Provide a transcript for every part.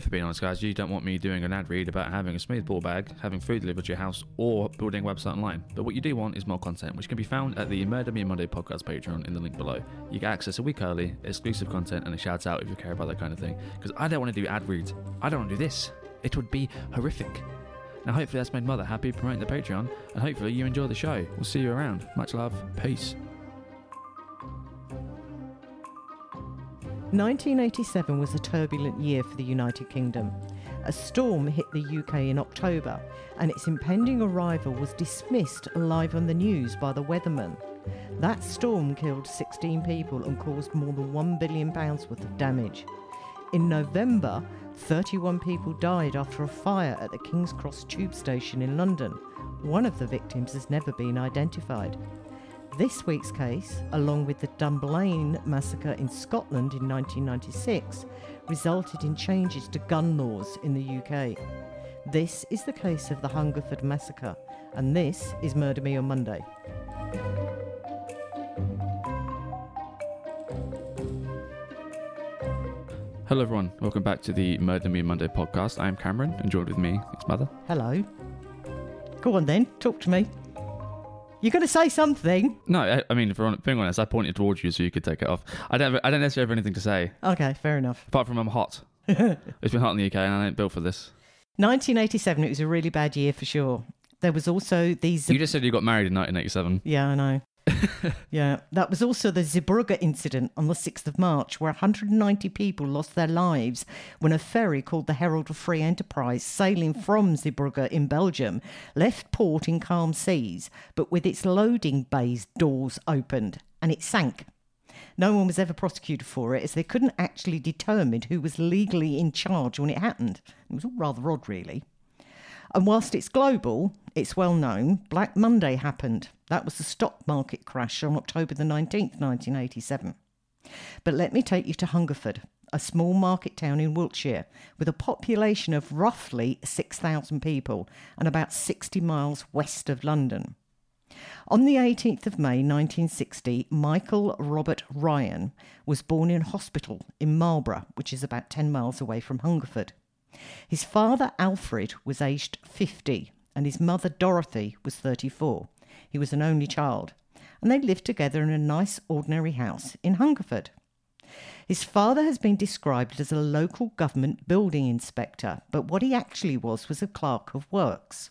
If I'm being honest, guys, you don't want me doing an ad read about having a smooth ball bag, having food delivered to your house, or building a website online. But what you do want is more content, which can be found at the Murder Me Monday podcast Patreon in the link below. You get access a week early, exclusive content, and a shout out if you care about that kind of thing. Because I don't want to do ad reads. I don't want to do this. It would be horrific. Now, hopefully, that's made Mother happy promoting the Patreon, and hopefully, you enjoy the show. We'll see you around. Much love. Peace. 1987 was a turbulent year for the United Kingdom. A storm hit the UK in October, and its impending arrival was dismissed live on the news by the weatherman. That storm killed 16 people and caused more than £1 billion worth of damage. In November, 31 people died after a fire at the King's Cross tube station in London. One of the victims has never been identified. This week's case, along with the Dunblane massacre in Scotland in 1996, resulted in changes to gun laws in the UK. This is the case of the Hungerford massacre, and this is Murder Me on Monday. Hello, everyone. Welcome back to the Murder Me on Monday podcast. I am Cameron, and joined with me is Mother. Hello. Go on then, talk to me. You're going to say something. No, I, I mean, if we're being honest, I pointed towards you so you could take it off. I don't. I don't necessarily have anything to say Okay, fair enough. apart from I'm hot. it's been hot in the UK, and I ain't built for this. 1987, it was a really bad year for sure. There was also these. You just said you got married in 1987. Yeah, I know. yeah, that was also the Zeebrugge incident on the 6th of March, where 190 people lost their lives when a ferry called the Herald of Free Enterprise, sailing from Zeebrugge in Belgium, left port in calm seas, but with its loading bay's doors opened, and it sank. No one was ever prosecuted for it, as they couldn't actually determine who was legally in charge when it happened. It was all rather odd, really. And whilst it's global, it's well known, Black Monday happened. That was the stock market crash on October the 19th, 1987. But let me take you to Hungerford, a small market town in Wiltshire with a population of roughly 6,000 people and about 60 miles west of London. On the 18th of May 1960, Michael Robert Ryan was born in hospital in Marlborough, which is about 10 miles away from Hungerford. His father, Alfred, was aged 50 and his mother, Dorothy, was 34. He was an only child, and they lived together in a nice, ordinary house in Hungerford. His father has been described as a local government building inspector, but what he actually was was a clerk of works.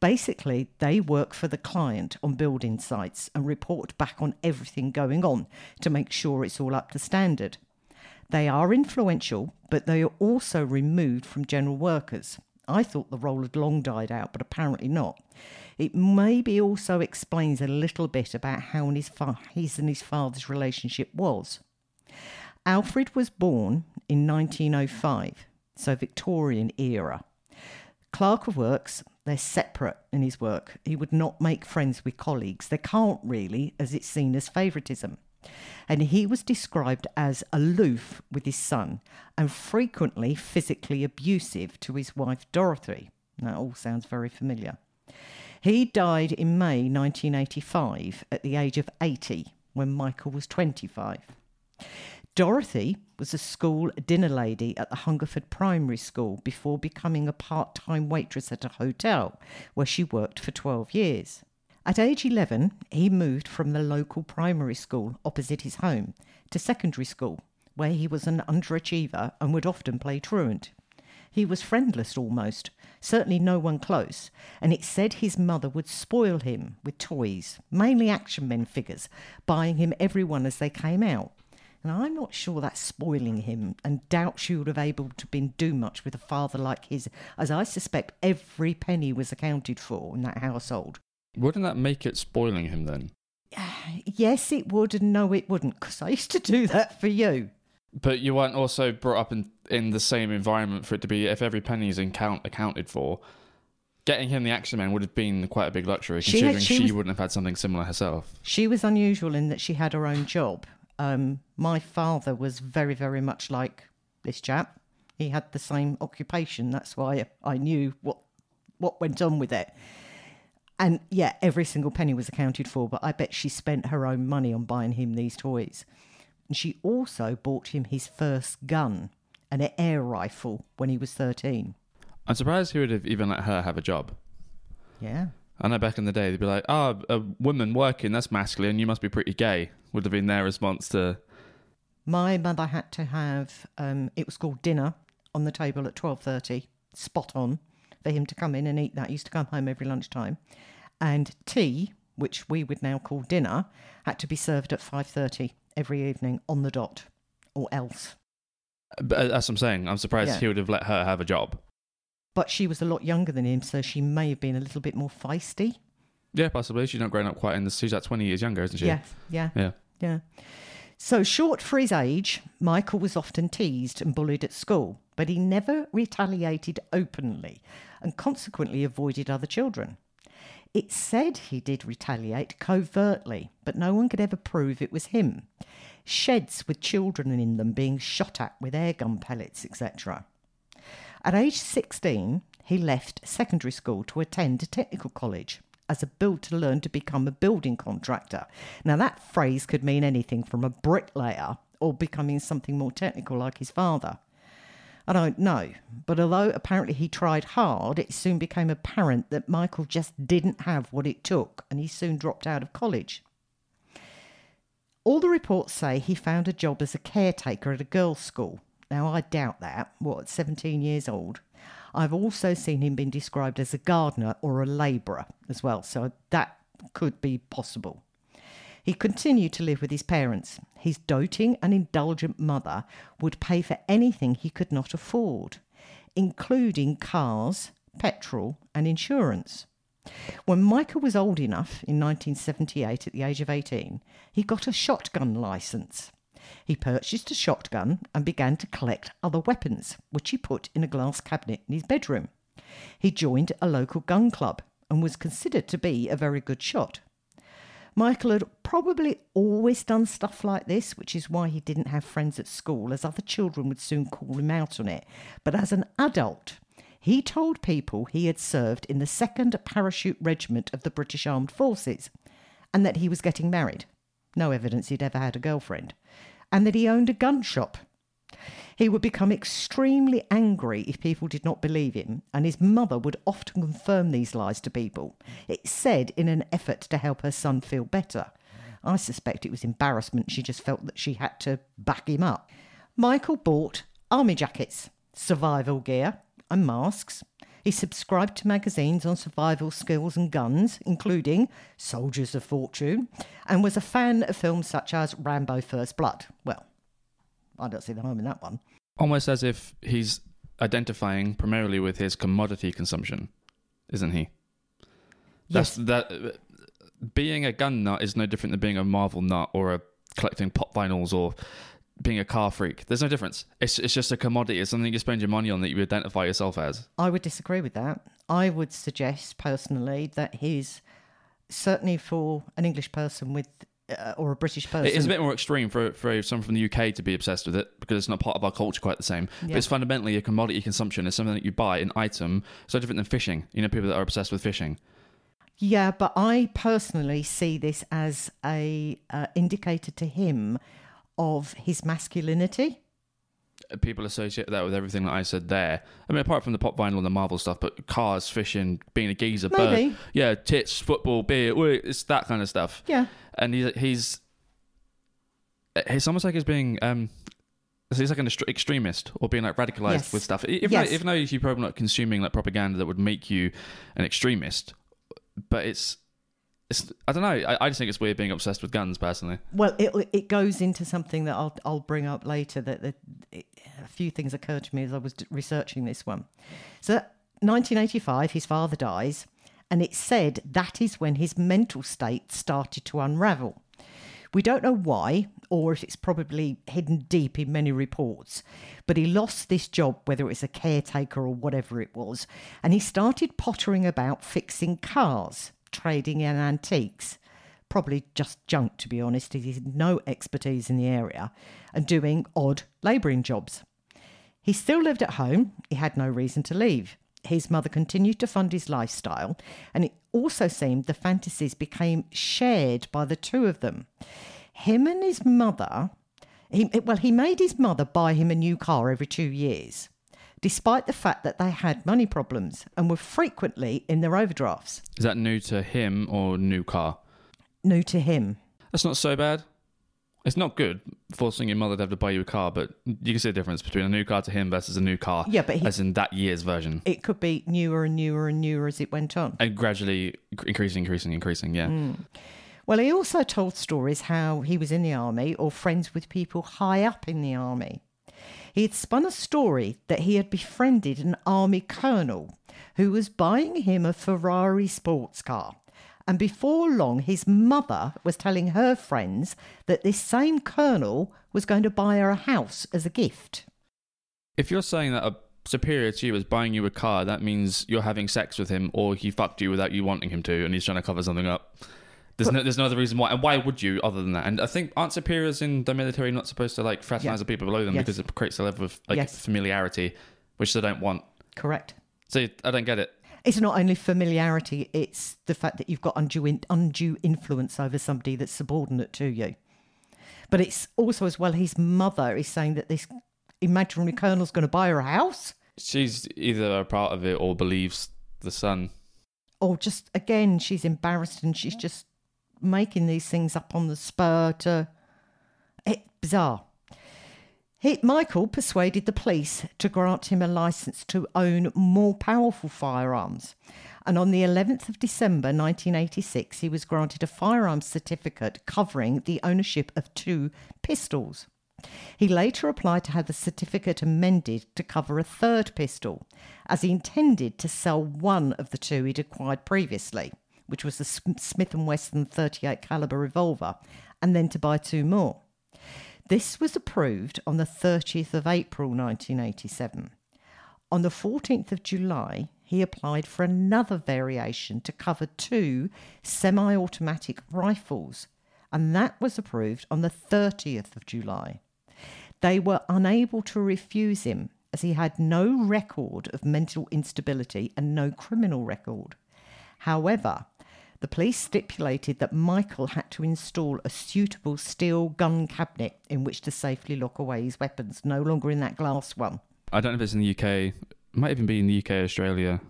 Basically, they work for the client on building sites and report back on everything going on to make sure it's all up to standard. They are influential, but they are also removed from general workers. I thought the role had long died out, but apparently not. It maybe also explains a little bit about how his, fa- his and his father's relationship was. Alfred was born in 1905, so Victorian era. Clerk of Works, they're separate in his work. He would not make friends with colleagues. They can't really, as it's seen as favouritism. And he was described as aloof with his son and frequently physically abusive to his wife Dorothy. That all sounds very familiar. He died in May 1985 at the age of 80 when Michael was 25. Dorothy was a school dinner lady at the Hungerford Primary School before becoming a part time waitress at a hotel where she worked for 12 years. At age 11, he moved from the local primary school opposite his home to secondary school, where he was an underachiever and would often play truant. He was friendless almost, certainly no one close, and it said his mother would spoil him with toys, mainly action men figures, buying him every one as they came out. And I'm not sure that's spoiling him, and doubt she would have been able to been do much with a father like his, as I suspect every penny was accounted for in that household. Wouldn't that make it spoiling him then? Yes, it would, and no, it wouldn't, because I used to do that for you. But you weren't also brought up in in the same environment for it to be if every penny is in count accounted for. Getting him the action man would have been quite a big luxury, She had- considering she she, was- wouldn't have had something similar herself. She was unusual in that she had her own job. Um, my father was very, very much like this chap. He had the same occupation. That's why I knew what what went on with it. And yeah, every single penny was accounted for, but I bet she spent her own money on buying him these toys. And she also bought him his first gun an air rifle when he was 13. I'm surprised he would have even let her have a job. Yeah. I know back in the day they'd be like, "Oh, a woman working, that's masculine. You must be pretty gay." Would have been their response to. My mother had to have um, it was called dinner on the table at twelve thirty, spot on, for him to come in and eat that. He used to come home every lunchtime, and tea, which we would now call dinner, had to be served at five thirty every evening on the dot, or else. But uh, that's what I'm saying. I'm surprised Yeah. he would have let her have a job. But she was a lot younger than him, so she may have been a little bit more feisty. Yeah, possibly. She's not grown up quite in the. She's like 20 years younger, isn't she? Yeah, yeah, Yeah. yeah. So short for his age, Michael was often teased and bullied at school, but he never retaliated openly and consequently avoided other children. It's said he did retaliate covertly, but no one could ever prove it was him. Sheds with children in them being shot at with airgun pellets, etc. At age 16, he left secondary school to attend a technical college as a build to learn to become a building contractor. Now, that phrase could mean anything from a bricklayer or becoming something more technical like his father. I don't know, but although apparently he tried hard, it soon became apparent that Michael just didn't have what it took and he soon dropped out of college. All the reports say he found a job as a caretaker at a girls' school. Now, I doubt that. What, 17 years old? I've also seen him being described as a gardener or a labourer as well, so that could be possible. He continued to live with his parents. His doting and indulgent mother would pay for anything he could not afford, including cars, petrol, and insurance. When Michael was old enough in 1978, at the age of 18, he got a shotgun licence. He purchased a shotgun and began to collect other weapons, which he put in a glass cabinet in his bedroom. He joined a local gun club and was considered to be a very good shot. Michael had probably always done stuff like this, which is why he didn't have friends at school, as other children would soon call him out on it. But as an adult, he told people he had served in the 2nd Parachute Regiment of the British Armed Forces and that he was getting married. No evidence he'd ever had a girlfriend. And that he owned a gun shop. He would become extremely angry if people did not believe him, and his mother would often confirm these lies to people. It's said in an effort to help her son feel better. I suspect it was embarrassment. She just felt that she had to back him up. Michael bought army jackets, survival gear, and masks. He subscribed to magazines on survival skills and guns, including Soldiers of Fortune, and was a fan of films such as Rambo First Blood. Well, I don't see the harm in that one. Almost as if he's identifying primarily with his commodity consumption, isn't he? That's that. Being a gun nut is no different than being a Marvel nut or a collecting pop vinyls or being a car freak. There's no difference. It's it's just a commodity. It's something you spend your money on that you identify yourself as. I would disagree with that. I would suggest personally that he's certainly for an English person with uh, or a British person. It is a bit more extreme for for someone from the UK to be obsessed with it because it's not part of our culture quite the same. But it's fundamentally a commodity consumption. It's something that you buy, an item. So different than fishing. You know, people that are obsessed with fishing. Yeah, but I personally see this as a uh, indicator to him of his masculinity. People associate that with everything that I said there. I mean, apart from the pop vinyl and the Marvel stuff, but cars, fishing, being a geezer, bird, yeah, tits, football, beer, it's that kind of stuff. Yeah. And he's he's it's almost like he's being um. He's like an extremist or being like radicalized Yes. with stuff. Even, Yes. though, even though you're probably not consuming like propaganda that would make you an extremist, but it's it's I don't know. I, I just think it's weird being obsessed with guns personally. Well, it it goes into something that I'll I'll bring up later. That, that it, a few things occurred to me as I was researching this one. So, 1985, his father dies, and it's said that is when his mental state started to unravel. We don't know why, or if it's probably hidden deep in many reports, but he lost this job, whether it was a caretaker or whatever it was, and he started pottering about fixing cars, trading in antiques probably just junk to be honest. He had no expertise in the area and doing odd labouring jobs. He still lived at home. He had no reason to leave. His mother continued to fund his lifestyle, and it also seemed the fantasies became shared by the two of them. Him and his mother He, well, he made his mother buy him a new car every two years, despite the fact that they had money problems and were frequently in their overdrafts. Is that new to him or new car? New to him. That's not so bad. It's not good forcing your mother to have to buy you a car, but you can see the difference between a new car to him versus a new car. Yeah, but he- as in that year's version, It could be newer and newer and newer as it went on. and gradually increasing, increasing, increasing. Yeah. Mm. Well, he also told stories how he was in the army or friends with people high up in the army. He had spun a story that he had befriended an army colonel who was buying him a Ferrari sports car. And before long, his mother was telling her friends that this same colonel was going to buy her a house as a gift. If you're saying that a superior to you is buying you a car, that means you're having sex with him, or he fucked you without you wanting him to, and he's trying to cover something up. There's no, there's no other reason why. And why would you, other than that? And I think aren't superiors in the military not supposed to like fraternize the people below them Yes. because it creates a level of like Yes. familiarity, which they don't want. Correct. So I don't get it. It's not only familiarity, it's the fact that you've got undue, in, undue influence over somebody that's subordinate to you. But it's also as well his mother is saying that this imaginary colonel's going to buy her a house. She's either a part of it or believes the son. Or just, again, she's embarrassed and she's just making these things up on the spur to. Uh, it's bizarre. He, Michael persuaded the police to grant him a license to own more powerful firearms. And on the 11th of December 1986, he was granted a firearms certificate covering the ownership of two pistols. He later applied to have the certificate amended to cover a third pistol, as he intended to sell one of the two he'd acquired previously, which was the Smith & Wesson 38 caliber revolver, and then to buy two more. This was approved on the 30th of April 1987. On the 14th of July, he applied for another variation to cover two semi automatic rifles, and that was approved on the 30th of July. They were unable to refuse him as he had no record of mental instability and no criminal record. However, the police stipulated that Michael had to install a suitable steel gun cabinet in which to safely lock away his weapons, no longer in that glass one. I don't know if it's in the UK. It might even be in the UK, Australia.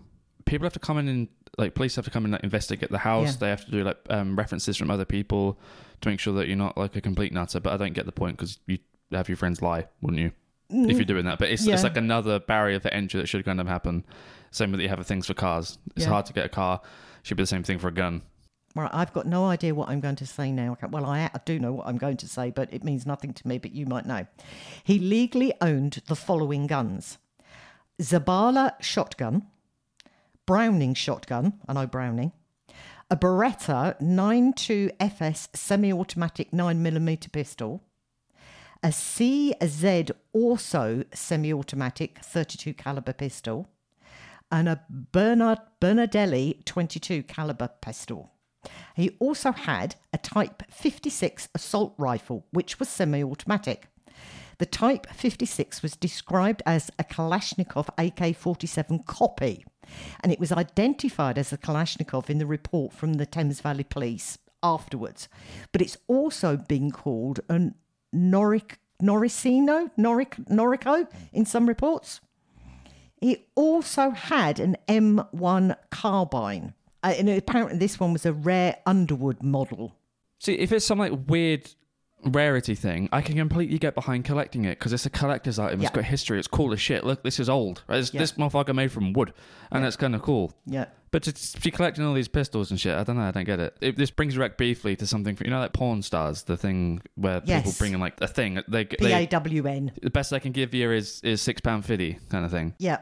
People have to come in and like police have to come in and like, investigate the house. Yeah. They have to do like um, references from other people to make sure that you're not like a complete nutter. But I don't get the point because you have your friends lie, wouldn't you? If you're doing that, but it's, it's like another barrier for entry that should kind of happen. Same with that you have things for cars. It's Yeah. hard to get a car. Should be the same thing for a gun. Right, I've got no idea what I'm going to say now. Well, I, I do know what I'm going to say, but it means nothing to me, but you might know. He legally owned the following guns Zabala shotgun, Browning shotgun, I know Browning, a Beretta 92 FS semi automatic 9mm pistol, a CZ also semi automatic 32 caliber pistol, and a Bernard Bernardelli 22 caliber pistol. He also had a Type 56 assault rifle, which was semi automatic. The Type 56 was described as a Kalashnikov AK 47 copy, and it was identified as a Kalashnikov in the report from the Thames Valley Police afterwards. But it's also been called a Noric, Noricino, Noric, Norico in some reports. He also had an M1 carbine. Uh, and apparently, this one was a rare Underwood model. See, if it's some like weird rarity thing, I can completely get behind collecting it because it's a collector's item. It's Yeah. got history. It's cool as shit. Look, this is old. Right? This, Yeah. this motherfucker made from wood, and that's kind of cool. Yeah. But to, to be collecting all these pistols and shit, I don't know. I don't get it. it this brings you back briefly to something. You know, like Pawn Stars, the thing where people Yes. bring in like a thing. They, P they A W N. the best they can give you is is six pound fifty kind of thing. Yeah.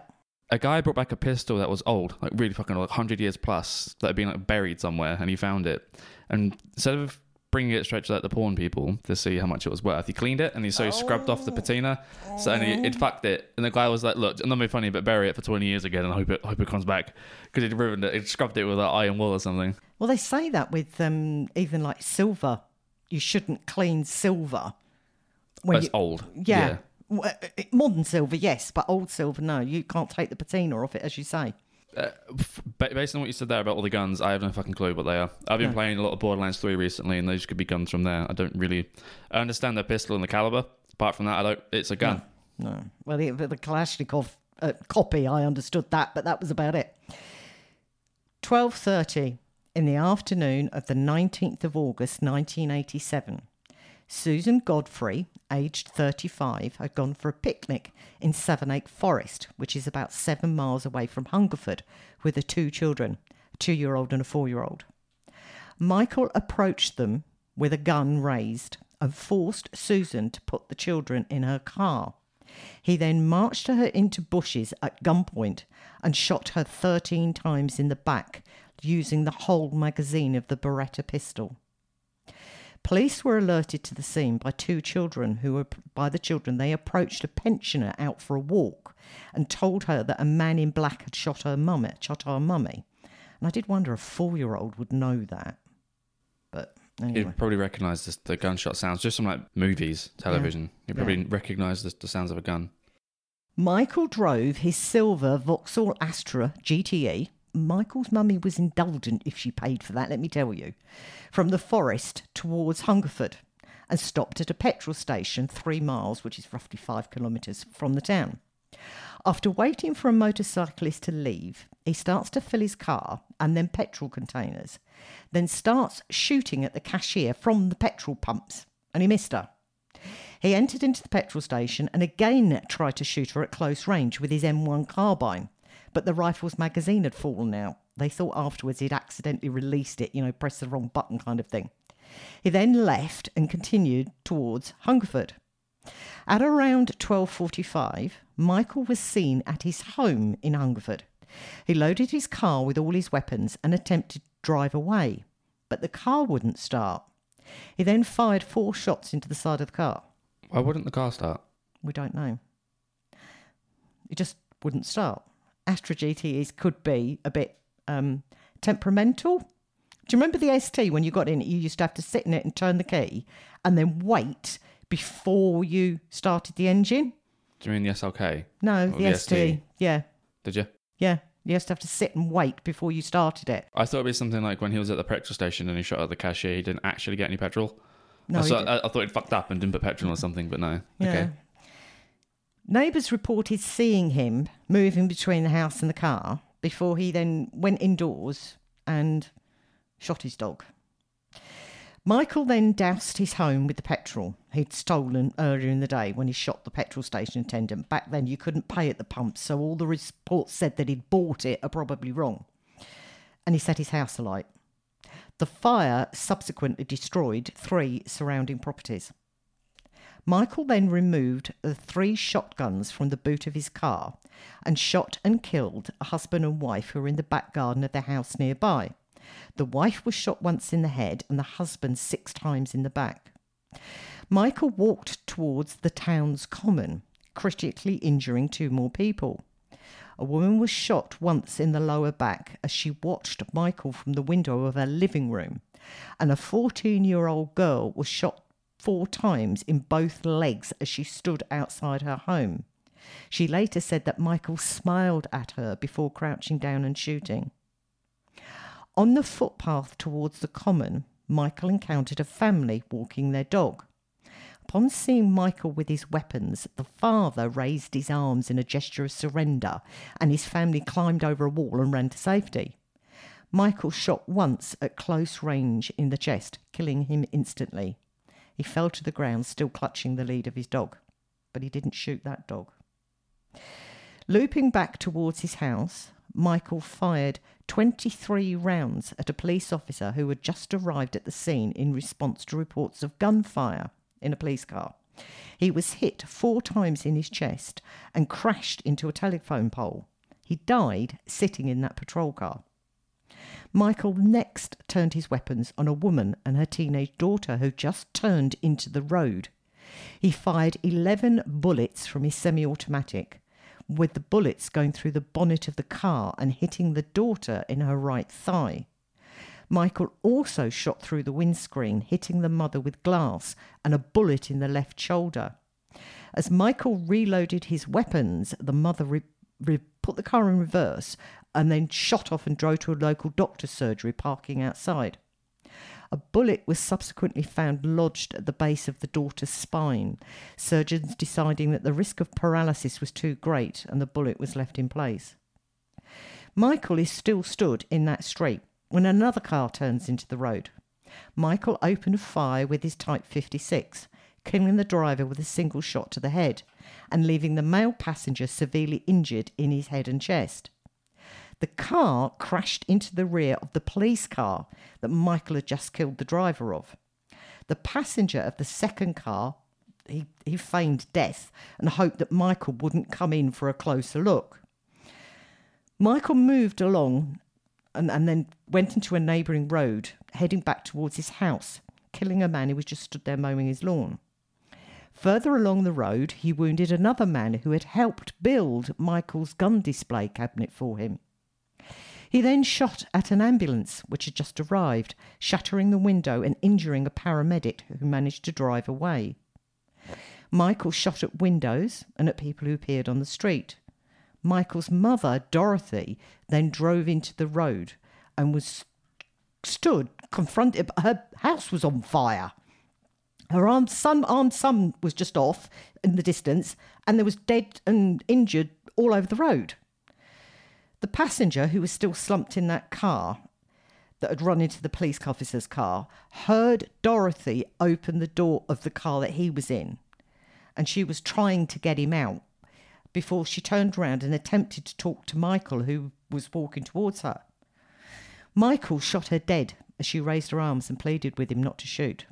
A guy brought back a pistol that was old, like really fucking old, like hundred years plus, that had been like buried somewhere, and he found it. And instead of bringing it straight to like the pawn people to see how much it was worth, he cleaned it and he so he scrubbed off the patina, so and he, it fucked it. And the guy was like, "Look, not be funny, but bury it for twenty years again, and hope it hope it comes back because he'd ruined it. He'd scrubbed it with an iron wool or something." Well, they say that with um, even like silver. You shouldn't clean silver. When That's you- old. Yeah. W- uh, Modern silver, yes, but old silver, no. You can't take the patina off it, as you say. Uh, based on what you said there about all the guns, I have no fucking clue what they are. I've been No. playing a lot of Borderlands 3 recently, and those could be guns from there. I don't really. I understand the pistol and the caliber, Apart from that, I don't. It's a gun. No. Well, the, the Kalashnikov uh, copy, I understood that, but that was about it. 12.30 in the afternoon of the 19th of August 1987, Susan Godfrey, aged 35, had gone for a picnic in Savernake Forest, which is about seven miles away from Hungerford, with her two children, a two year old and a four year old. Michael approached them with a gun raised and forced Susan to put the children in her car. He then marched her into bushes at gunpoint and shot her 13 times in the back using the whole magazine of the Beretta pistol. Police were alerted to the scene by two children who were by the children they approached a pensioner out for a walk and told her that a man in black had shot her mummy, shot her mummy. And I did wonder a four-year-old would know that. But anyway. You'd probably recognise the, the gunshot sounds just from like movies, television. You'd probably recognise the, the sounds of a gun. Michael drove his silver Vauxhall Astra GTE. Michael's mummy was indulgent if she paid for that, let me tell you, from the forest towards Hungerford and stopped at a petrol station three miles, which is roughly five kilometres from the town. After waiting for a motorcyclist to leave, he starts to fill his car and then petrol containers, then starts shooting at the cashier from the petrol pumps, and he missed her. He entered into the petrol station and again tried to shoot her at close range with his M1 carbine, but the rifle's magazine had fallen out. They thought afterwards he'd accidentally released it, you know, pressed the wrong button kind of thing. He then left and continued towards Hungerford. At around 12:45, Michael was seen at his home in Hungerford. He loaded his car with all his weapons and attempted to drive away, but the car wouldn't start. He then fired four shots into the side of the car. Why wouldn't the car start? We don't know. It just wouldn't start. Astra GTEs could be a bit um, temperamental. Do you remember the ST when you got in it? You used to have to sit in it and turn the key and then wait before you started the engine? Do you mean the SLK? No, the, the ST. ST? Yeah, Did you? yeah. You used to have to sit and wait before you started it. I thought it'd be something like when he was at the petrol station and he shot at the cashier, he didn't actually get any petrol. No, I, saw- I, I thought he'd fucked up and didn't put petrol or something, but no. Yeah. Okay. Neighbours reported seeing him moving between the house and the car before he then went indoors and shot his dog. Michael then doused his home with the petrol he'd stolen earlier in the day when he shot the petrol station attendant. Back then, you couldn't pay at the pump, so all the reports said that he'd bought it are probably wrong. And he set his house alight. The fire subsequently destroyed three surrounding properties. Michael then removed the three shotguns from the boot of his car and shot and killed a husband and wife who were in the back garden of the house nearby. The wife was shot once in the head and the husband six times in the back. Michael walked towards the town's common, critically injuring two more people. A woman was shot once in the lower back as she watched Michael from the window of her living room, and a 14 year old girl was shot four times in both legs as she stood outside her home. She later said that Michael smiled at her before crouching down and shooting. On the footpath towards the common, Michael encountered a family walking their dog. Upon seeing Michael with his weapons, the father raised his arms in a gesture of surrender, and his family climbed over a wall and ran to safety. Michael shot once at close range in the chest, killing him instantly. He fell to the ground, still clutching the lead of his dog, but he didn't shoot that dog. Looping back towards his house, Michael fired 23 rounds at a police officer who had just arrived at the scene in response to reports of gunfire in a police car. He was hit four times in his chest and crashed into a telephone pole. He died sitting in that patrol car. Michael next turned his weapons on a woman and her teenage daughter who just turned into the road. He fired 11 bullets from his semi automatic, with the bullets going through the bonnet of the car and hitting the daughter in her right thigh. Michael also shot through the windscreen, hitting the mother with glass and a bullet in the left shoulder. As Michael reloaded his weapons, the mother re- re- put the car in reverse and then shot off and drove to a local doctor's surgery parking outside. A bullet was subsequently found lodged at the base of the daughter's spine, surgeons deciding that the risk of paralysis was too great and the bullet was left in place. Michael is still stood in that street when another car turns into the road. Michael opened fire with his Type 56, killing the driver with a single shot to the head and leaving the male passenger severely injured in his head and chest. The car crashed into the rear of the police car that Michael had just killed the driver of. The passenger of the second car, he, he feigned death and hoped that Michael wouldn't come in for a closer look. Michael moved along and, and then went into a neighbouring road, heading back towards his house, killing a man who was just stood there mowing his lawn. Further along the road, he wounded another man who had helped build Michael's gun display cabinet for him. He then shot at an ambulance which had just arrived, shattering the window and injuring a paramedic who managed to drive away. Michael shot at windows and at people who appeared on the street. Michael's mother, Dorothy, then drove into the road and was stood confronted. Her house was on fire. Her armed son, armed son was just off in the distance, and there was dead and injured all over the road. The passenger, who was still slumped in that car that had run into the police officer's car, heard Dorothy open the door of the car that he was in, and she was trying to get him out before she turned around and attempted to talk to Michael, who was walking towards her. Michael shot her dead as she raised her arms and pleaded with him not to shoot.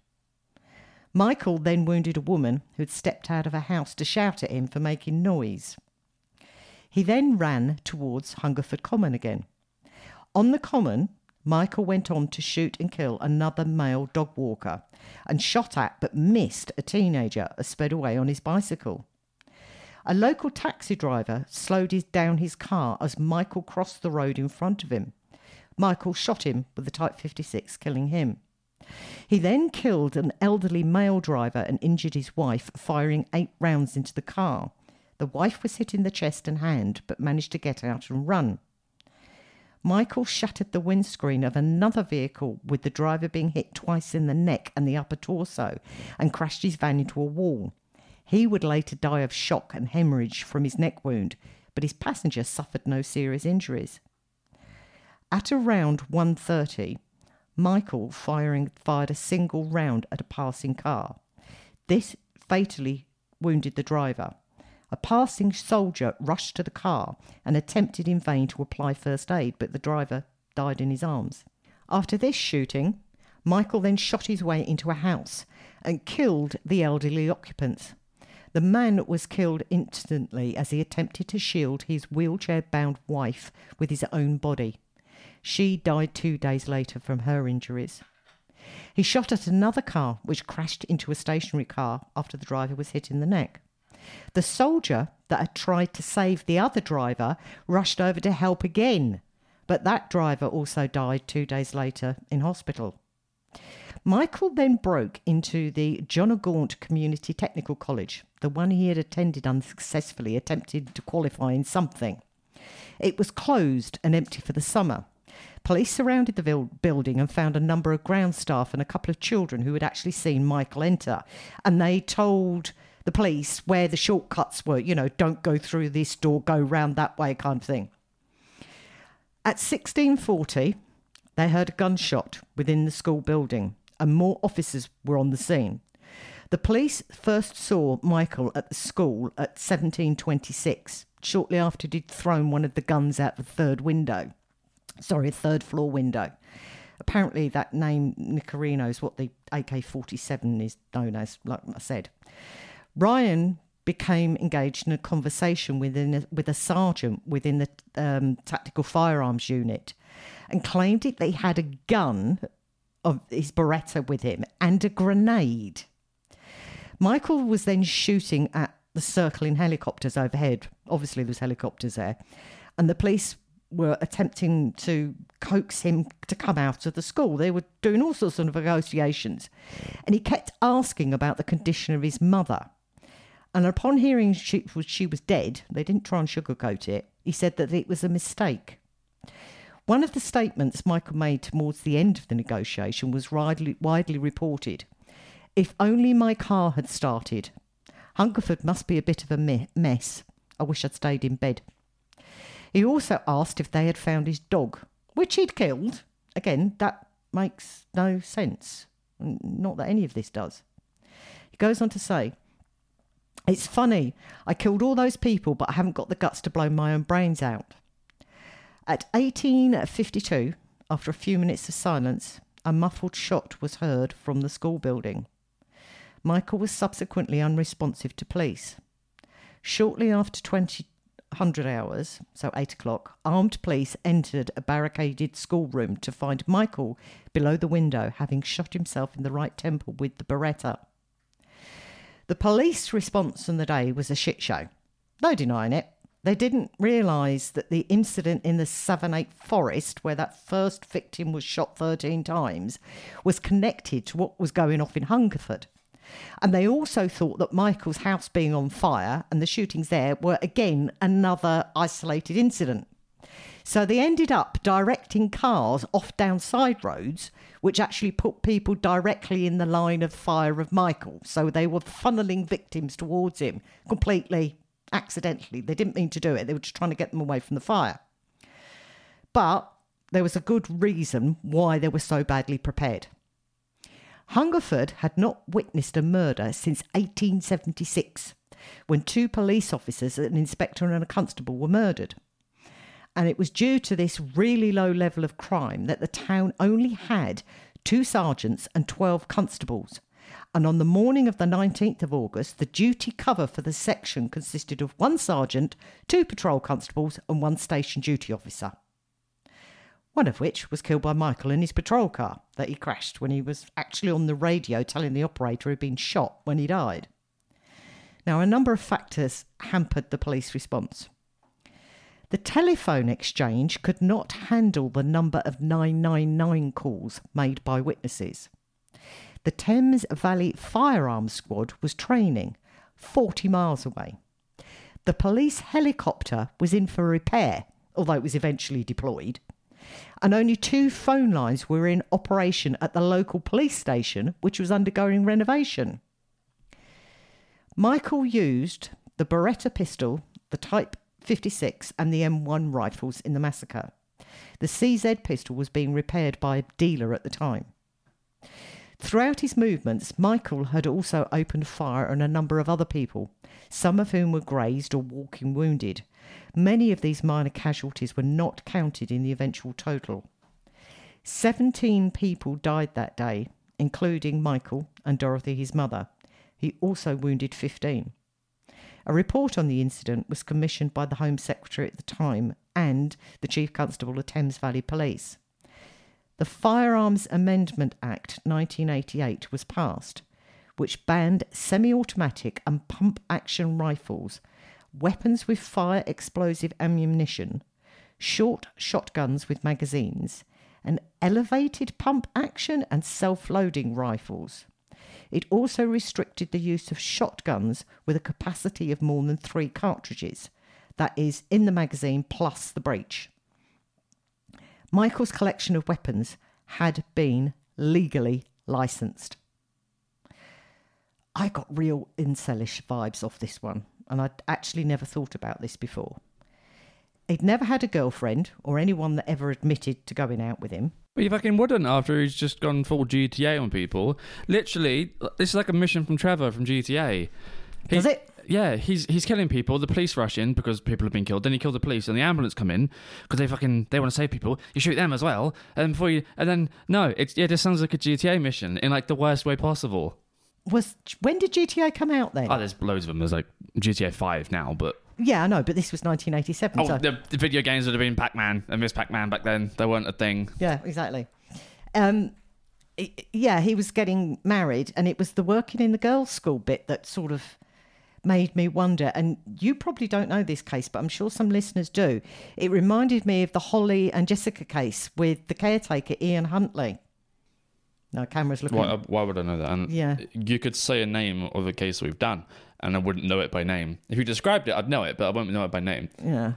Michael then wounded a woman who had stepped out of a house to shout at him for making noise. He then ran towards Hungerford Common again. On the common, Michael went on to shoot and kill another male dog walker and shot at but missed a teenager as sped away on his bicycle. A local taxi driver slowed his, down his car as Michael crossed the road in front of him. Michael shot him with the Type 56, killing him. He then killed an elderly male driver and injured his wife, firing eight rounds into the car. The wife was hit in the chest and hand, but managed to get out and run. Michael shattered the windscreen of another vehicle, with the driver being hit twice in the neck and the upper torso, and crashed his van into a wall. He would later die of shock and hemorrhage from his neck wound, but his passenger suffered no serious injuries. At around 1.30, Michael firing, fired a single round at a passing car. This fatally wounded the driver. A passing soldier rushed to the car and attempted in vain to apply first aid, but the driver died in his arms. After this shooting, Michael then shot his way into a house and killed the elderly occupants. The man was killed instantly as he attempted to shield his wheelchair bound wife with his own body. She died two days later from her injuries. He shot at another car, which crashed into a stationary car after the driver was hit in the neck. The soldier that had tried to save the other driver rushed over to help again, but that driver also died two days later in hospital. Michael then broke into the John Gaunt Community Technical College, the one he had attended unsuccessfully, attempting to qualify in something. It was closed and empty for the summer. Police surrounded the building and found a number of ground staff and a couple of children who had actually seen Michael enter. And they told the police where the shortcuts were, you know, don't go through this door, go round that way, kind of thing. At 1640, they heard a gunshot within the school building and more officers were on the scene. The police first saw Michael at the school at 1726, shortly after he'd thrown one of the guns out the third window. Sorry, third floor window. Apparently, that name Nicorino is what the AK 47 is known as, like I said. Ryan became engaged in a conversation within a, with a sergeant within the um, tactical firearms unit and claimed that he had a gun of his Beretta with him and a grenade. Michael was then shooting at the circling helicopters overhead. Obviously, there was helicopters there, and the police were attempting to coax him to come out of the school. They were doing all sorts of negotiations, and he kept asking about the condition of his mother. And upon hearing she, she was dead, they didn't try and sugarcoat it. He said that it was a mistake. One of the statements Michael made towards the end of the negotiation was widely, widely reported. If only my car had started. Hungerford must be a bit of a me- mess. I wish I'd stayed in bed. He also asked if they had found his dog, which he'd killed. Again, that makes no sense. Not that any of this does. He goes on to say, It's funny, I killed all those people, but I haven't got the guts to blow my own brains out. At 1852, after a few minutes of silence, a muffled shot was heard from the school building. Michael was subsequently unresponsive to police. Shortly after 2000 hours, so 8 o'clock, armed police entered a barricaded schoolroom to find Michael below the window, having shot himself in the right temple with the Beretta. The police response on the day was a shit show. No denying it. They didn't realise that the incident in the Savernake forest, where that first victim was shot 13 times, was connected to what was going off in Hungerford. And they also thought that Michael's house being on fire and the shootings there were again another isolated incident. So they ended up directing cars off down side roads, which actually put people directly in the line of fire of Michael. So they were funneling victims towards him completely accidentally. They didn't mean to do it, they were just trying to get them away from the fire. But there was a good reason why they were so badly prepared. Hungerford had not witnessed a murder since 1876, when two police officers, an inspector and a constable, were murdered. And it was due to this really low level of crime that the town only had two sergeants and 12 constables, and on the morning of the 19th of August, the duty cover for the section consisted of one sergeant, two patrol constables, and one station duty officer. One of which was killed by Michael in his patrol car that he crashed when he was actually on the radio telling the operator he'd been shot when he died. Now, a number of factors hampered the police response. The telephone exchange could not handle the number of 999 calls made by witnesses the Thames Valley Firearms Squad was training 40 miles away. The police helicopter was in for repair, although it was eventually deployed. And only two phone lines were in operation at the local police station, which was undergoing renovation. Michael used the Beretta pistol, the Type 56, and the M1 rifles in the massacre. The CZ pistol was being repaired by a dealer at the time. Throughout his movements, Michael had also opened fire on a number of other people, some of whom were grazed or walking wounded. Many of these minor casualties were not counted in the eventual total. 17 people died that day, including Michael and Dorothy, his mother. He also wounded 15. A report on the incident was commissioned by the Home Secretary at the time and the Chief Constable of Thames Valley Police. The Firearms Amendment Act 1988 was passed, which banned semi automatic and pump action rifles, weapons with fire explosive ammunition, short shotguns with magazines, and elevated pump action and self loading rifles. It also restricted the use of shotguns with a capacity of more than three cartridges, that is, in the magazine plus the breech. Michael's collection of weapons had been legally licensed. I got real incelish vibes off this one, and I'd actually never thought about this before. He'd never had a girlfriend or anyone that ever admitted to going out with him. But you fucking wouldn't after he's just gone full GTA on people. Literally, this is like a mission from Trevor from GTA. Does it? Yeah, he's he's killing people. The police rush in because people have been killed. Then he kills the police, and the ambulance come in because they fucking they want to save people. You shoot them as well, and before you, and then no, it it just sounds like a GTA mission in like the worst way possible. Was when did GTA come out then? Oh, there's loads of them. There's like GTA Five now, but yeah, I know, but this was 1987. oh, so. the, the video games would have been Pac Man and Miss Pac Man back then. They weren't a thing. Yeah, exactly. Um, yeah, he was getting married, and it was the working in the girls' school bit that sort of made me wonder. And you probably don't know this case, but I'm sure some listeners do. It reminded me of the Holly and Jessica case with the caretaker Ian Huntley. No, camera's looking. Why, why would I know that? And Yeah. you could say a name of a case we've done, and I wouldn't know it by name. If you described it, I'd know it, but I won't know it by name. Yeah.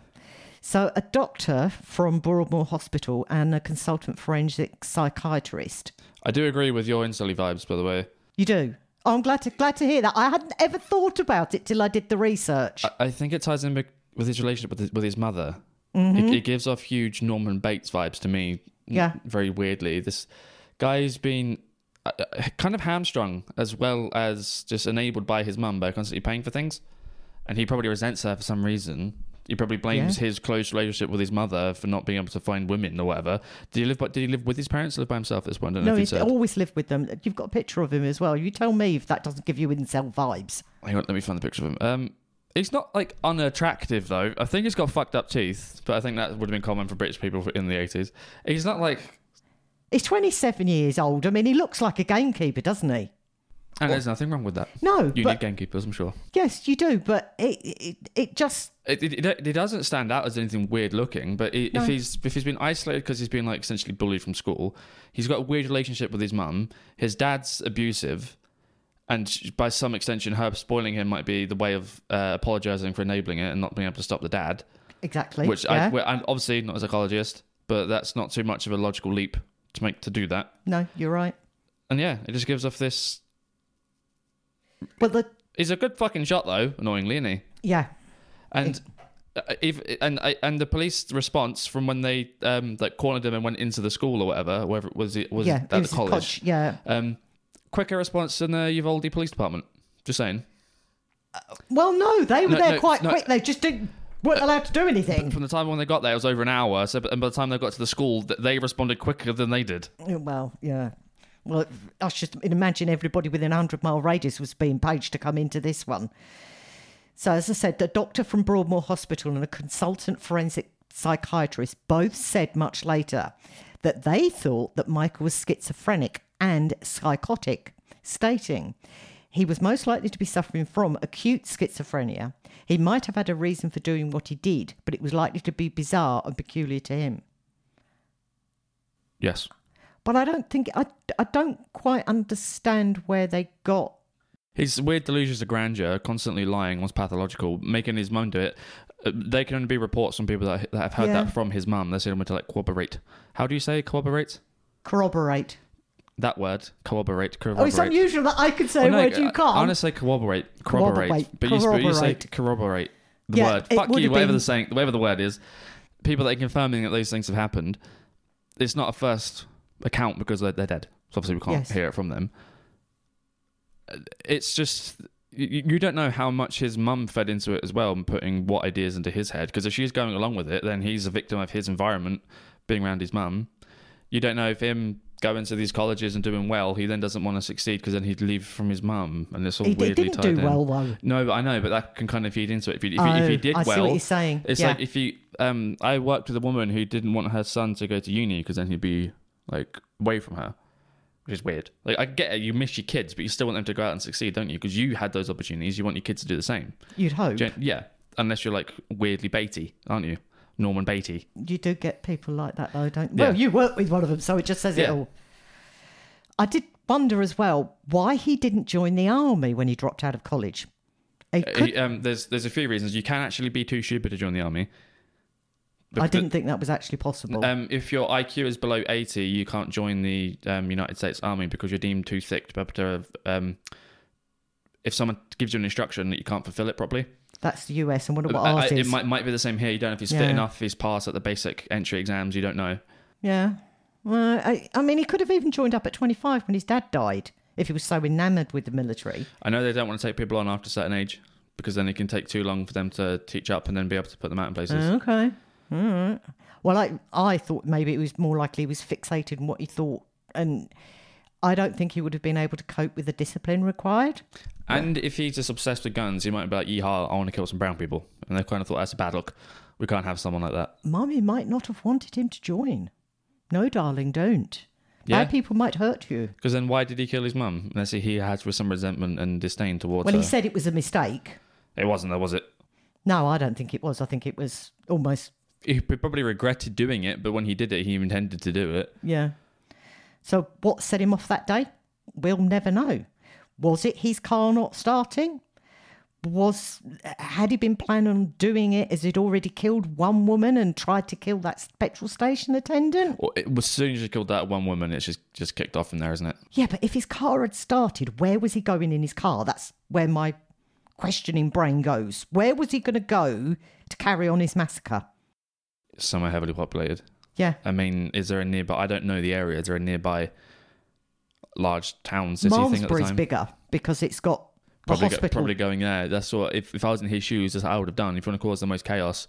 So, a doctor from Bournemouth Hospital and a consultant forensic psychiatrist. I do agree with your incelish vibes, by the way. You do? Oh, I'm glad to glad to hear that. I hadn't ever thought about it till I did the research. I, I think it ties in with his relationship with his, with his mother. Mm-hmm. It, it gives off huge Norman Bates vibes to me. Yeah. Very weirdly. This guy's been uh, uh, kind of hamstrung as well as just enabled by his mum by constantly paying for things. And he probably resents her for some reason. He probably blames Yeah. his close relationship with his mother for not being able to find women or whatever. Did he live? by- Did he live with his parents or live by himself at this point? No, he he's always lived with them. You've got a picture of him as well. You tell me if that doesn't give you incel vibes. Hang on, let me find the picture of him. Um, he's not like unattractive though. I think he's got fucked up teeth, but I think that would have been common for British people in the eighties. He's not like, He's 27 years old. I mean, he looks like a gamekeeper, doesn't he? and there's nothing wrong with that. No, You but need gamekeepers, I'm sure. yes, you do. But it, it, it just It, it, it, it doesn't stand out as anything weird looking, but i No. if he's if he's been isolated because he's been like essentially bullied from school, he's got a weird relationship with his mum. His dad's abusive, and by some extension, her spoiling him might be the way of uh, apologizing for enabling it and not being able to stop the dad. exactly. which yeah. I, I'm obviously not a psychologist, but that's not too much of a logical leap to make to do that. no, you're right. And yeah, it just gives off this. But the He's a good fucking shot though, annoyingly, isn't he? yeah, And uh, if and and the police response from when they um like cornered him and went into the school or whatever, wherever it was it was yeah, at it the was a college. college, Yeah. Um, quicker response than the Uvalde Police Department. Just saying. Well, no, they were No, there no, quite no. quick. They just didn't weren't allowed to do anything. From the time when they got there, it was over an hour. So, and by the time they got to the school, they responded quicker than they did. Well, yeah. Well, I should just imagine everybody within a 100 mile radius was being paged to come into this one. So, as I said, the doctor from Broadmoor Hospital and a consultant forensic psychiatrist both said much later that they thought that Michael was schizophrenic and psychotic, stating he was most likely to be suffering from acute schizophrenia. He might have had a reason for doing what he did, but it was likely to be bizarre and peculiar to him. Yes. But I don't think I, I don't quite understand where they got. His weird delusions of grandeur, constantly lying, was pathological, making his mum do it. Uh, They can only be reports from people that, that have heard Yeah. that from his mum. They're able to like corroborate. How do you say corroborate? Corroborate. That word, corroborate, corroborate. Oh, it's unusual that I could say Well, a no, word you I- can't. I want to say corroborate, corroborate, Corroborate, but you, but you say corroborate. corroborate. The Yeah, word, it fuck would you, have whatever been- the saying, whatever the word is. People that are confirming that those things have happened. It's not a first account because they're, they're dead. So obviously we can't Yes. hear it from them. Uh, It's just you, you don't know how much his mum fed into it as well, and putting what ideas into his head. Because if she's going along with it, then he's a victim of his environment, being around his mum. You don't know if him going to these colleges and doing well, he then doesn't want to succeed because then he'd leave from his mum, and it's all he, he weirdly didn't tied do in. well though. No, but I know, but that can kind of feed into it. If he, if oh, he, if he did I see well, what you're saying. it's yeah. like if you. Um, I worked with a woman who didn't want her son to go to uni because then he'd be like away from her, which is weird. Like I get it, you miss your kids, but you still want them to go out and succeed, don't you? Because you had those opportunities. You want your kids to do the same. You'd hope. Yeah, unless you're like weirdly Beatty, aren't you? Norman Beatty. You do get people like that though, don't you? Yeah. Well, you work with one of them, so it just says it all. I did wonder as well why he didn't join the army when he dropped out of college. Uh, could, um, there's there's a few reasons. You can actually be too stupid to join the army. I didn't think that was actually possible. Um, if your IQ is below 80, you can't join the um, United States Army because you're deemed too thick to be able to. Um, if someone gives you an instruction that you can't fulfill it properly, That's the US, and wonder what I- I- ours it is. might might be the same here. You don't know if he's Yeah. fit enough, if he's passed at the basic entry exams. You don't know. Yeah. Well, I, I mean, he could have even joined up at 25 when his dad died if he was so enamoured with the military. I know they don't want to take people on after a certain age because then it can take too long for them to teach up and then be able to put them out in places. Oh, okay. All right. Well, I, I thought maybe it was more likely he was fixated on what he thought. And I don't think he would have been able to cope with the discipline required. And if he's just obsessed with guns, he might be like, "Yeehaw! I want to kill some brown people," and they kind of thought that's a bad look. We can't have someone like that. Mummy might not have wanted him to join. No, darling, don't. Yeah. Bad people might hurt you. Because then why did he kill his mum? Unless he he has some resentment and disdain towards Well, her. he said it was a mistake. it wasn't, though, was it? No, I don't think it was. I think it was almost, He probably regretted doing it, but when he did it, he intended to do it. yeah. So what set him off that day? We'll never know. Was it his car not starting? was had he been planning on doing it as he'd already killed one woman and tried to kill that petrol station attendant? Well, it, as soon as you killed that one woman, it's just just kicked off from there, isn't it? Yeah, but if his car had started, where was he going in his car? That's where my questioning brain goes. Where was he going to go to carry on his massacre? Somewhere heavily populated. Yeah. I mean, is there a nearby? I don't know the area. Is there a nearby large town city thing at the Malmesbury's time? bigger because it's got the probably, go- hospital. probably going there. That's what. If, if I was in his shoes, that's what I would have done. If you want to cause the most chaos,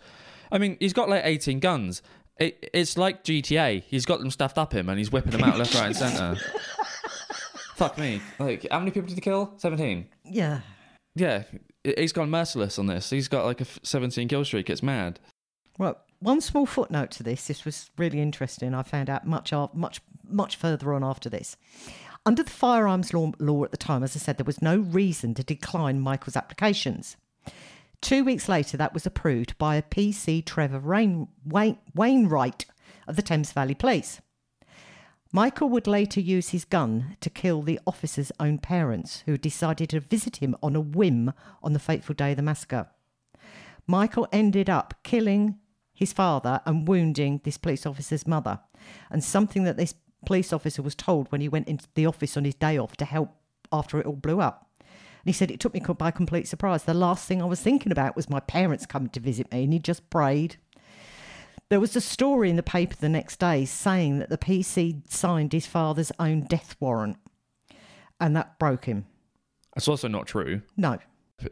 I mean, he's got like 18 guns. It, it's like GTA. He's got them stuffed up him, and he's whipping them out left, right, and centre. Fuck me. Like, how many people did he kill? 17. yeah. Yeah, he- he's gone merciless on this. He's got like a f- 17 kill streak. It's mad. Well, one small footnote to this. This was really interesting. I found out much, much, much further on after this. Under the firearms law, law at the time, as I said, there was no reason to decline Michael's applications. Two weeks later, that was approved by a PC Trevor Rain, Wain, Wainwright of the Thames Valley Police. Michael would later use his gun to kill the officer's own parents, who decided to visit him on a whim on the fateful day of the massacre. Michael ended up killing his father and wounding this police officer's mother, and something that this police officer was told when he went into the office on his day off to help after it all blew up. And he said, It took me by complete surprise. The last thing I was thinking about was my parents coming to visit me, and he just prayed. There was a story in the paper the next day saying that the PC signed his father's own death warrant, and that broke him. It's also not true. No.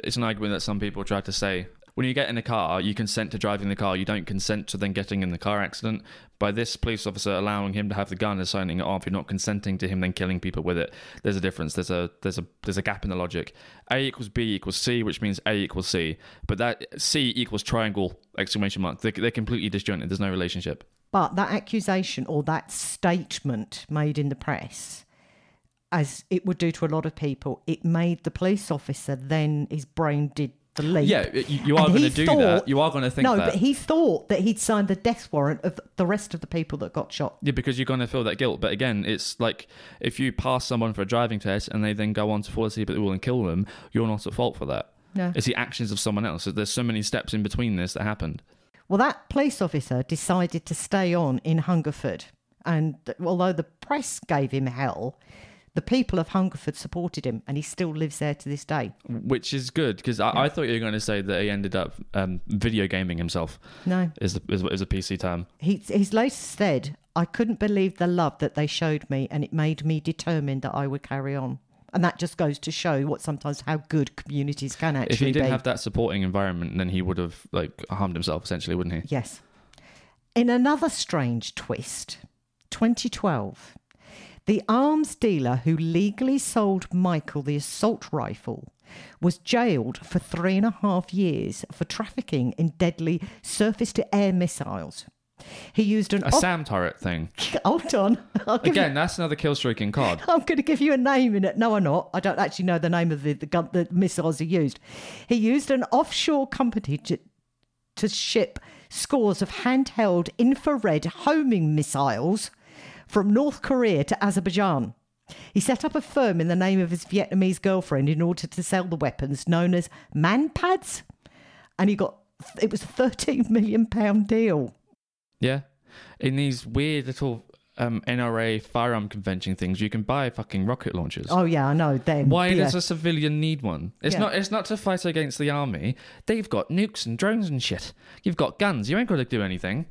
It's an argument that some people try to say. When you get in a car, you consent to driving the car. You don't consent to then getting in the car accident. By this police officer allowing him to have the gun and signing it off, you're not consenting to him then killing people with it. There's a difference. There's a there's a there's a gap in the logic. A equals B equals C, which means A equals C. But that C equals triangle exclamation mark. They're, they're completely disjointed. There's no relationship. But that accusation or that statement made in the press, as it would do to a lot of people, it made the police officer then his brain did the leap. Yeah, you, you are going to do thought- that. You are going to think no, that. but he thought that he'd signed the death warrant of the rest of the people that got shot. Yeah, because you're going to feel that guilt. But again, it's like if you pass someone for a driving test and they then go on to fall asleep at the wheel and kill them, you're not at fault for that. No. It's the actions of someone else. There's so many steps in between this that happened. Well, that police officer decided to stay on in Hungerford. And although the press gave him hell, the people of Hungerford supported him and he still lives there to this day. Which is good because I, I thought you were going to say that he ended up um, video gaming himself. No. Is the, is, is a PC term. He, he's later said, I couldn't believe the love that they showed me and it made me determined that I would carry on. And that just goes to show what sometimes how good communities can actually If he didn't be. have that supporting environment, then he would have like harmed himself essentially, wouldn't he? Yes. In another strange twist, 2012, the arms dealer who legally sold Michael the assault rifle was jailed for three and a half years for trafficking in deadly surface to air missiles. He used an. A Sam turret thing. Hold on. Give you- Again, that's another kill streaking card. I'm going to give you a name in it. No, I'm not. I don't actually know the name of the, the, gun, the missiles he used. He used an offshore company to, to ship scores of handheld infrared homing missiles from North Korea to Azerbaijan. He set up a firm in the name of his Vietnamese girlfriend in order to sell the weapons known as manpads. And he got, it was a 13 million pound deal. Yeah. In these weird little um, NRA firearm convention things, you can buy fucking rocket launchers. Oh, yeah, I know. Then, Why yeah. does a civilian need one? It's Yeah. not. It's not to fight against the army. They've got nukes and drones and shit. You've got guns. You ain't got to do anything.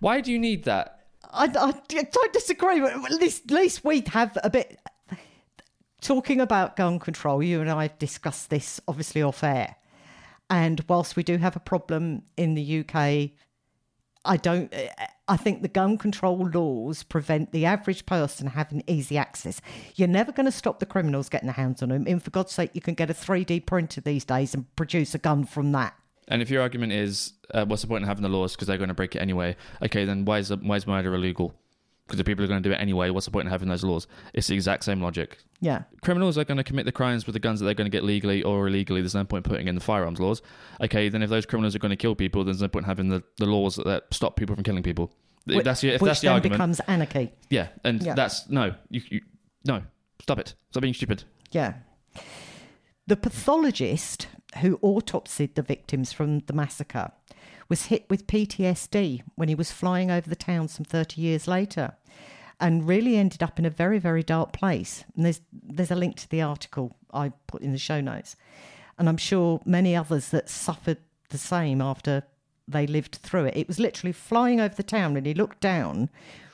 Why do you need that? I, I don't disagree, but at least, at least we have a bit. Talking about gun control, you and I have discussed this obviously off air. And whilst we do have a problem in the UK, I don't. I think the gun control laws prevent the average person having easy access. You're never going to stop the criminals getting their hands on them. And for God's sake, you can get a 3D printer these days and produce a gun from that. And if your argument is, uh, what's the point in having the laws because they're going to break it anyway? Okay, then why is why is murder illegal? Because the people are going to do it anyway. What's the point in having those laws? It's the exact same logic. Yeah. Criminals are going to commit the crimes with the guns that they're going to get legally or illegally. There's no point putting in the firearms laws. Okay, then if those criminals are going to kill people, there's no point having the, the laws that, that stop people from killing people. If Which- that's the, if which that's the then argument, becomes anarchy. yeah, and Yeah. that's no, you, you no, stop it, stop being stupid. Yeah. The pathologist who autopsied the victims from the massacre was hit with PTSD when he was flying over the town some 30 years later and really ended up in a very, very dark place. And there's, there's a link to the article I put in the show notes. And I'm sure many others that suffered the same after they lived through it. It was literally flying over the town and he looked down,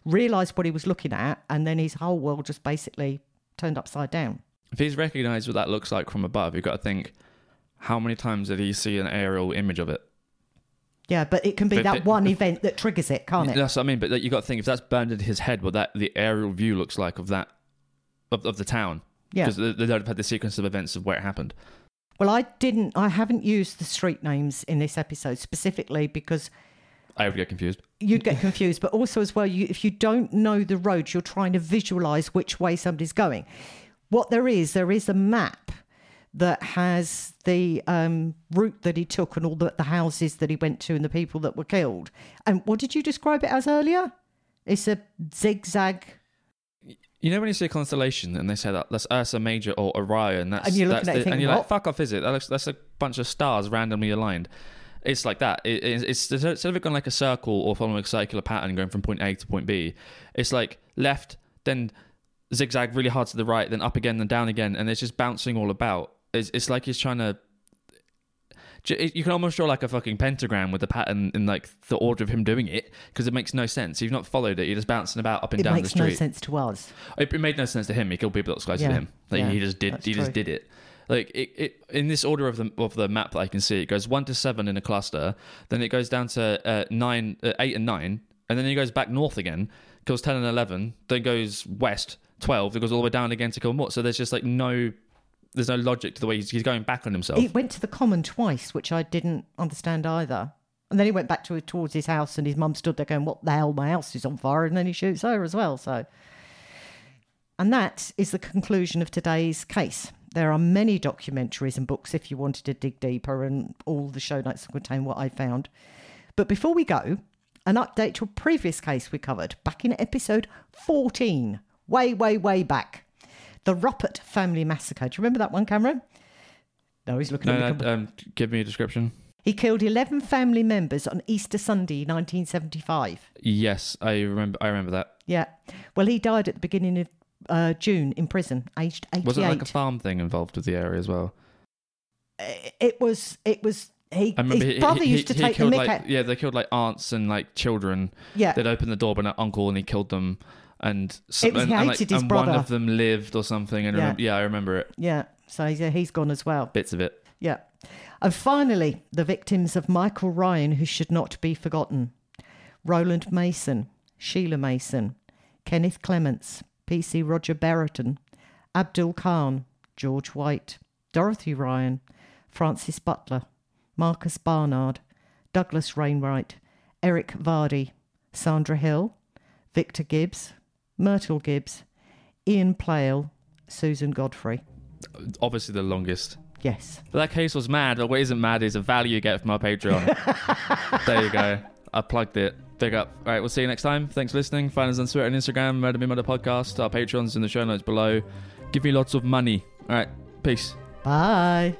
realised what he was looking at, and then his whole world just basically turned upside down. If he's recognised what that looks like from above, you've got to think how many times did he see an aerial image of it? Yeah, but it can be But- that but- one event that triggers it, can't it? That's what I mean. But like, you got to think if that's burned into his head, what that the aerial view looks like of that of, of the town. Yeah. Because they, they don't have had the sequence of events of where it happened. Well, I didn't. I haven't used the street names in this episode specifically because I would get confused. you'd get confused. But also, as well, you, if you don't know the roads, you're trying to visualize which way somebody's going. What there is, there is a map that has the um, route that he took and all the, the houses that he went to and the people that were killed. And what did you describe it as earlier? It's a zigzag. You know when you see a constellation and they say that that's Ursa Major or Orion, that's And you're that's looking at it the- and you're like, fuck off, is it? That looks, that's a bunch of stars randomly aligned. It's like that. It, it's, it's instead of it going like a circle or following a circular pattern going from point A to point B, it's like left, then zigzag really hard to the right, then up again, then down again, and it's just bouncing all about. It's, it's like he's trying to. You can almost draw like a fucking pentagram with the pattern in like the order of him doing it because it makes no sense. You've not followed it. You're just bouncing about up and It down the street. It makes no sense to us. It, it made no sense to him. He killed people that was Yeah, to him. Like yeah, he just did. He just did it. Like it, it in this order of the of the map that I can see, it goes one to seven in a cluster. Then it goes down to uh, nine, uh, eight, and nine, and then he goes back north again, kills ten and eleven. Then goes west twelve. It goes all the way down again to kill more. So there's just like no, there's no logic to the way he's, he's going back on himself. He went to the common twice, which I didn't understand either. And then he went back to towards his house, and his mum stood there going, "What the hell? My house is on fire!" And then he shoots her as well. So, and that is the conclusion of today's case. There are many documentaries and books if you wanted to dig deeper, and all the show notes contain what I found. But before we go, an update to a previous case we covered back in episode 14, way, way, way back. The Ruppert family massacre. Do you remember that one, Cameron? No, he's looking no, at me. no, um, give me a description. He killed 11 family members on Easter Sunday, 1975. Yes, I remember. I remember that. Yeah. Well, he died at the beginning of uh, June in prison, aged 88. Wasn't like a farm thing involved with the area as well? it was, it was, he, I remember his he, brother he, used to take the mick like out. yeah they killed like aunts and like children Yeah. they'd open the door but an uncle and he killed them and some, and, and, like, his and one of them lived or something and Yeah. yeah. Remember, yeah I remember it Yeah. So he's, he's gone as well. bits of it Yeah. And finally, the victims of Michael Ryan, who should not be forgotten Roland Mason, Sheila Mason, Kenneth Clements, PC Roger Brereton, Abdul Khan, George White, Dorothy Ryan, Francis Butler, Marcus Barnard, Douglas Wainwright, Eric Vardy, Sandra Hill, Victor Gibbs, Myrtle Gibbs, Ian Playle, Susan Godfrey. obviously the longest. Yes. but that case was mad. But what isn't mad is a value you get from our Patreon. There you go. I plugged it. Big up. All right we'll see you next time. Thanks for listening. Find us on Twitter and Instagram Murder Me Murder Podcast. Our Patreons in the show notes below. Give me lots of money. All right peace. Bye.